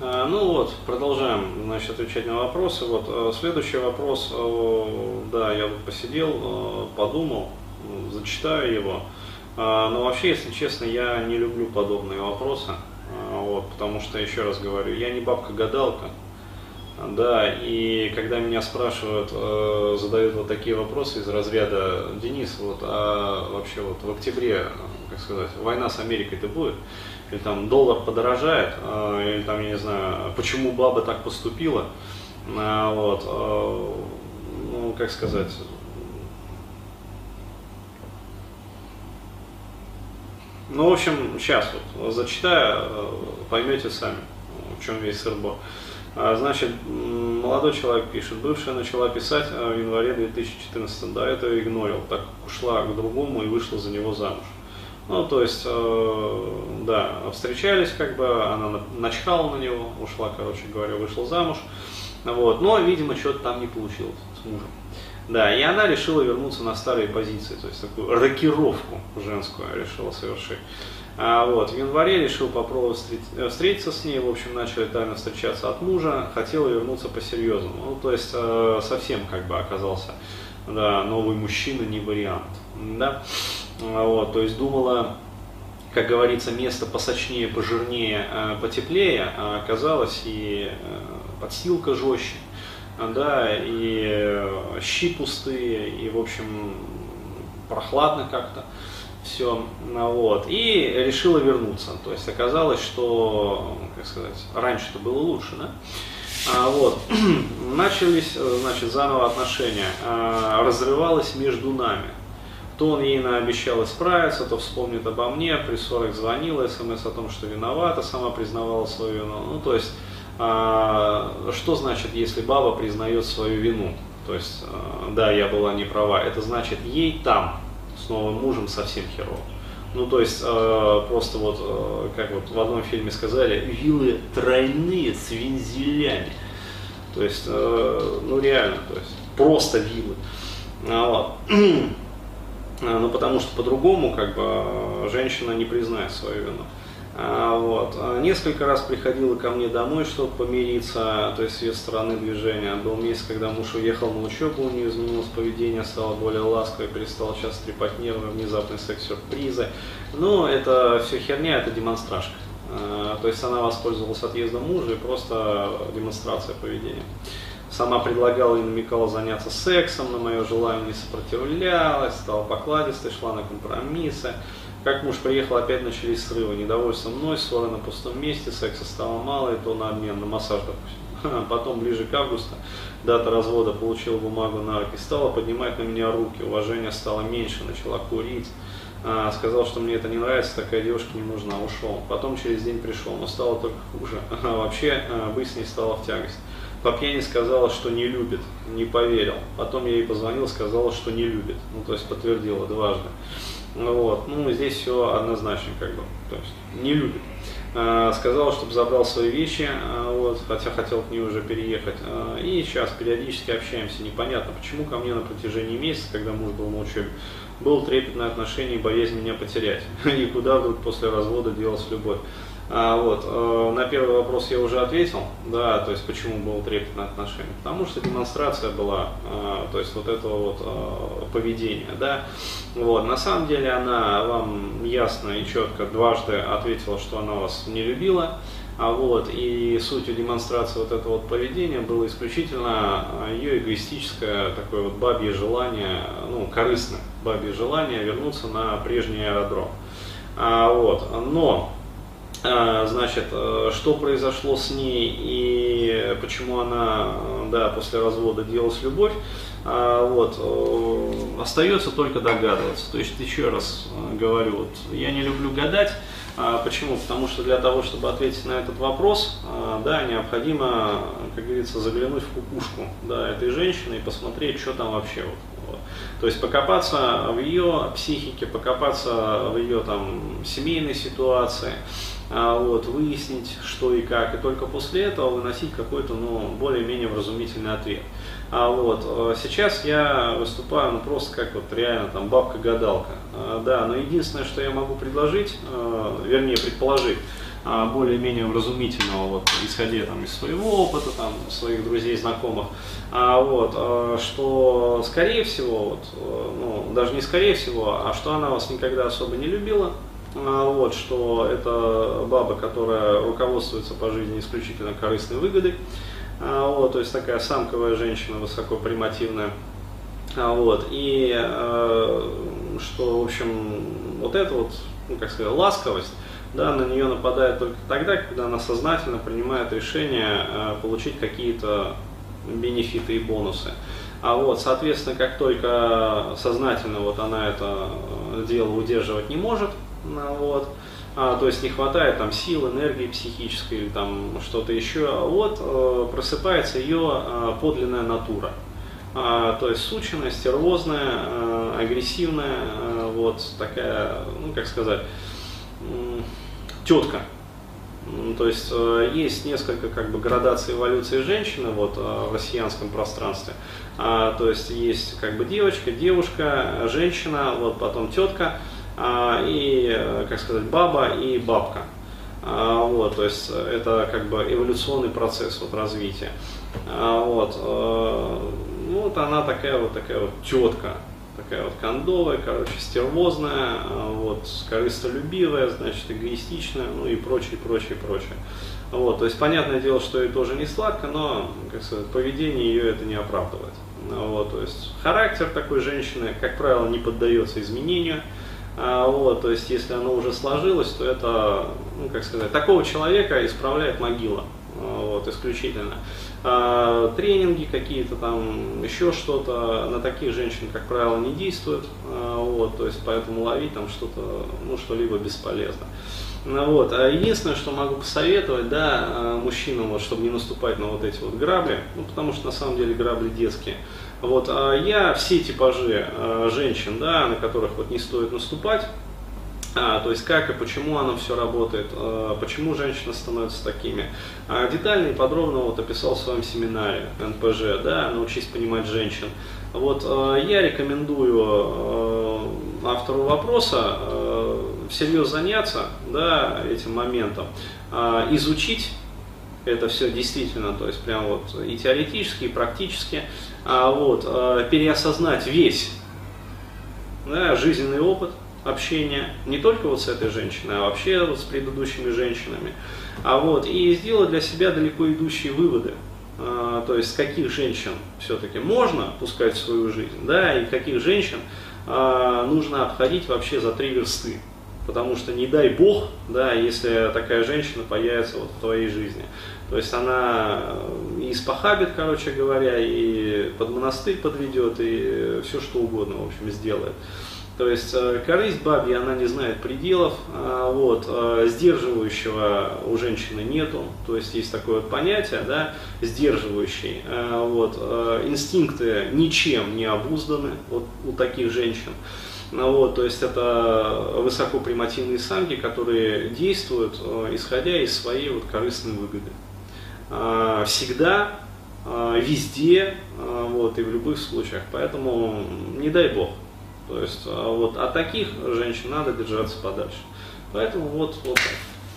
А, ну вот, продолжаем, значит, отвечать на вопросы. Вот, э, следующий вопрос, э, да, я вот посидел, э, подумал, зачитаю его. А, но вообще, если честно, я не люблю подобные вопросы, вот, потому что, еще раз говорю, я не бабка-гадалка, да, и когда меня спрашивают, задают вот такие вопросы из разряда, Денис, вот, а вообще вот в октябре, как сказать, война с Америкой-то будет? Или там доллар подорожает, а, или там, я не знаю, почему баба так поступила, а, вот, а, ну, как сказать, ну, в общем, сейчас вот зачитаю, поймете сами, в чем весь сырбо. Значит, молодой человек пишет, бывшая начала писать в январе 2014, до этого игнорил, так ушла к другому и вышла за него замуж. Ну, то есть, э, да, встречались, как бы, она начхала на него, ушла, короче говоря, вышла замуж. Вот, но, видимо, что-то там не получилось с мужем. Да, и она решила вернуться на старые позиции, то есть такую рокировку женскую решила совершить. А вот, в январе решил попробовать э, встретиться с ней, в общем, начали тайно встречаться от мужа, хотела вернуться по-серьезному. Ну, то есть, э, совсем как бы оказался, да, новый мужчина не вариант, да. Вот, то есть думала, как говорится, место посочнее, пожирнее, э, потеплее, а оказалось и э, подстилка жестче, да, и э, щи пустые, и, в общем, прохладно как-то все, вот, и решила вернуться, то есть оказалось, что, как сказать, раньше-то было лучше, да, а, вот, начались, значит, заново отношения, а, разрывалось между нами, то он ей наобещал исправиться, то вспомнит обо мне, при 40 звонила, смс о том, что виновата, сама признавала свою вину. Ну, то есть, а, что значит, если баба признает свою вину? То есть, а, да, я была не права, это значит, ей там с новым мужем совсем херово. Ну, то есть, э, просто вот, э, как вот в одном фильме сказали, вилы тройные с вензелями. То есть, э, ну реально, то есть, просто вилы. Вот. А, ну потому что по-другому как бы женщина не признает свою вину. А, вот. Несколько раз приходила ко мне домой, чтобы помириться, то есть с ее стороны движения. Был месяц, когда муж уехал на учебу, у нее изменилось поведение, стало более ласковой, перестал часто трепать нервы, внезапный секс-сюрпризы. Но это все херня, это демонстражка. То есть она воспользовалась отъездом мужа и просто демонстрация поведения. Сама предлагала и намекала заняться сексом, на мое желание не сопротивлялась, стала покладистой, шла на компромиссы. Как муж приехал, опять начались срывы, недовольство мной, ссоры на пустом месте, секса стало мало, и то на обмен, на массаж, допустим. Потом, ближе к августу, дата развода, получила бумагу на руки, стала поднимать на меня руки, уважение стало меньше, начала курить. А, сказал, что мне это не нравится, такая девушка не нужна, ушел. Потом через день пришел, но стало только хуже. А, вообще, а, с ней стало в тягость. По пьяни сказала, что не любит, не поверил. Потом я ей позвонил, сказала, что не любит. Ну, то есть подтвердила дважды. Вот. Ну, здесь все однозначно, как бы. То есть не любит. А, сказала, чтобы забрал свои вещи, а, вот, хотя хотел к ней уже переехать. А, и сейчас периодически общаемся. Непонятно, почему ко мне на протяжении месяца, когда муж был на учебе, было трепетное отношение и боязнь меня потерять. И куда вдруг после развода делалась любовь. А, вот, э, на первый вопрос я уже ответил, да, то есть почему было трепетное отношение. Потому что демонстрация была, э, то есть вот этого вот э, поведения, да. Вот, на самом деле она вам ясно и четко дважды ответила, что она вас не любила. А вот, и сутью демонстрации вот этого вот поведения было исключительно ее эгоистическое такое вот бабье желание, ну, корыстное бабье желание вернуться на прежний аэродром. А, вот, но а, значит, э, что произошло с ней и почему она, да, после развода делалась любовь, а, вот, э, остается только догадываться. То есть, еще раз э, говорю, вот, я не люблю гадать, а, Почему? Потому что для того, чтобы ответить на этот вопрос, да, необходимо, как говорится, заглянуть в кукушку да, этой женщины и посмотреть, что там вообще вот, то есть покопаться в ее психике, покопаться в ее там семейной ситуации, а, вот, выяснить, что и как, и только после этого выносить какой-то ну, более-менее вразумительный ответ. А вот э, сейчас я выступаю ну, просто как вот реально там бабка-гадалка. А, да, но единственное, что я могу предложить, э, вернее предположить, а, более-менее вразумительного, вот, исходя там, из своего опыта, там, своих друзей, знакомых, а, вот, а, что, скорее всего, вот, ну, даже не скорее всего, а что она вас никогда особо не любила, а, вот, что это баба, которая руководствуется по жизни исключительно корыстной выгодой, а, вот, то есть такая самковая женщина, высокопримативная, а, вот, и э, что, в общем, вот это вот, ну, как сказать, ласковость, да, на нее нападает только тогда, когда она сознательно принимает решение э, получить какие-то бенефиты и бонусы. А вот, соответственно, как только сознательно вот она это дело удерживать не может, ну, вот, а, то есть не хватает там сил, энергии психической или там что-то еще, вот э, просыпается ее э, подлинная натура. А, то есть сученная, стервозная, э, агрессивная, э, вот такая, ну как сказать, э, тетка. То есть э, есть несколько как бы градаций эволюции женщины вот, э, в россиянском пространстве. А, то есть есть как бы девочка, девушка, женщина, вот потом тетка а, и, э, как сказать, баба и бабка. А, вот, то есть это как бы эволюционный процесс вот, развития. А, вот, э, ну, вот она такая вот такая вот тетка, такая вот кондовая, короче, стервозная, вот, корыстолюбивая, значит, эгоистичная, ну и прочее, прочее, прочее. Вот, то есть понятное дело, что ей тоже не сладко, но, как сказать, поведение ее это не оправдывает. Вот, то есть характер такой женщины, как правило, не поддается изменению. А, вот, то есть, если оно уже сложилось, то это, ну, как сказать, такого человека исправляет могила, а, вот, исключительно. А, тренинги какие-то там, еще что-то, на таких женщин, как правило, не действуют, вот, то есть, поэтому ловить там что-то, ну, что-либо бесполезно. Ну, вот. А единственное, что могу посоветовать, да, мужчинам, вот, чтобы не наступать на вот эти вот грабли, ну, потому что на самом деле грабли детские, вот, а я все типажи э, женщин, да, на которых вот не стоит наступать, а, то есть как и почему оно все работает, а, почему женщины становятся такими. А, детально и подробно вот описал в своем семинаре НПЖ, да, научись понимать женщин. Вот а, я рекомендую а, автору вопроса а, всерьез заняться да, этим моментом, а, изучить это все действительно, то есть прям вот и теоретически, и практически, а вот, а, переосознать весь да, жизненный опыт общения, не только вот с этой женщиной, а вообще вот с предыдущими женщинами, а вот, и сделать для себя далеко идущие выводы, а, то есть каких женщин все-таки можно пускать в свою жизнь, да, и каких женщин а, нужно обходить вообще за три версты, потому что не дай бог, да, если такая женщина появится вот в твоей жизни. То есть она э, и спохабит, короче говоря, и под монастырь подведет, и все что угодно, в общем, сделает. То есть э, корысть бабья, она не знает пределов, а вот, э, сдерживающего у женщины нету, то есть есть такое вот понятие, да, сдерживающий, вот, инстинкты ничем не обузданы вот, у таких женщин. Ну вот, то есть это высокопримативные самки, которые действуют, исходя из своей вот корыстной выгоды. А, всегда, а, везде, а, вот, и в любых случаях. Поэтому не дай бог. То есть вот от таких женщин надо держаться подальше. Поэтому вот, вот так.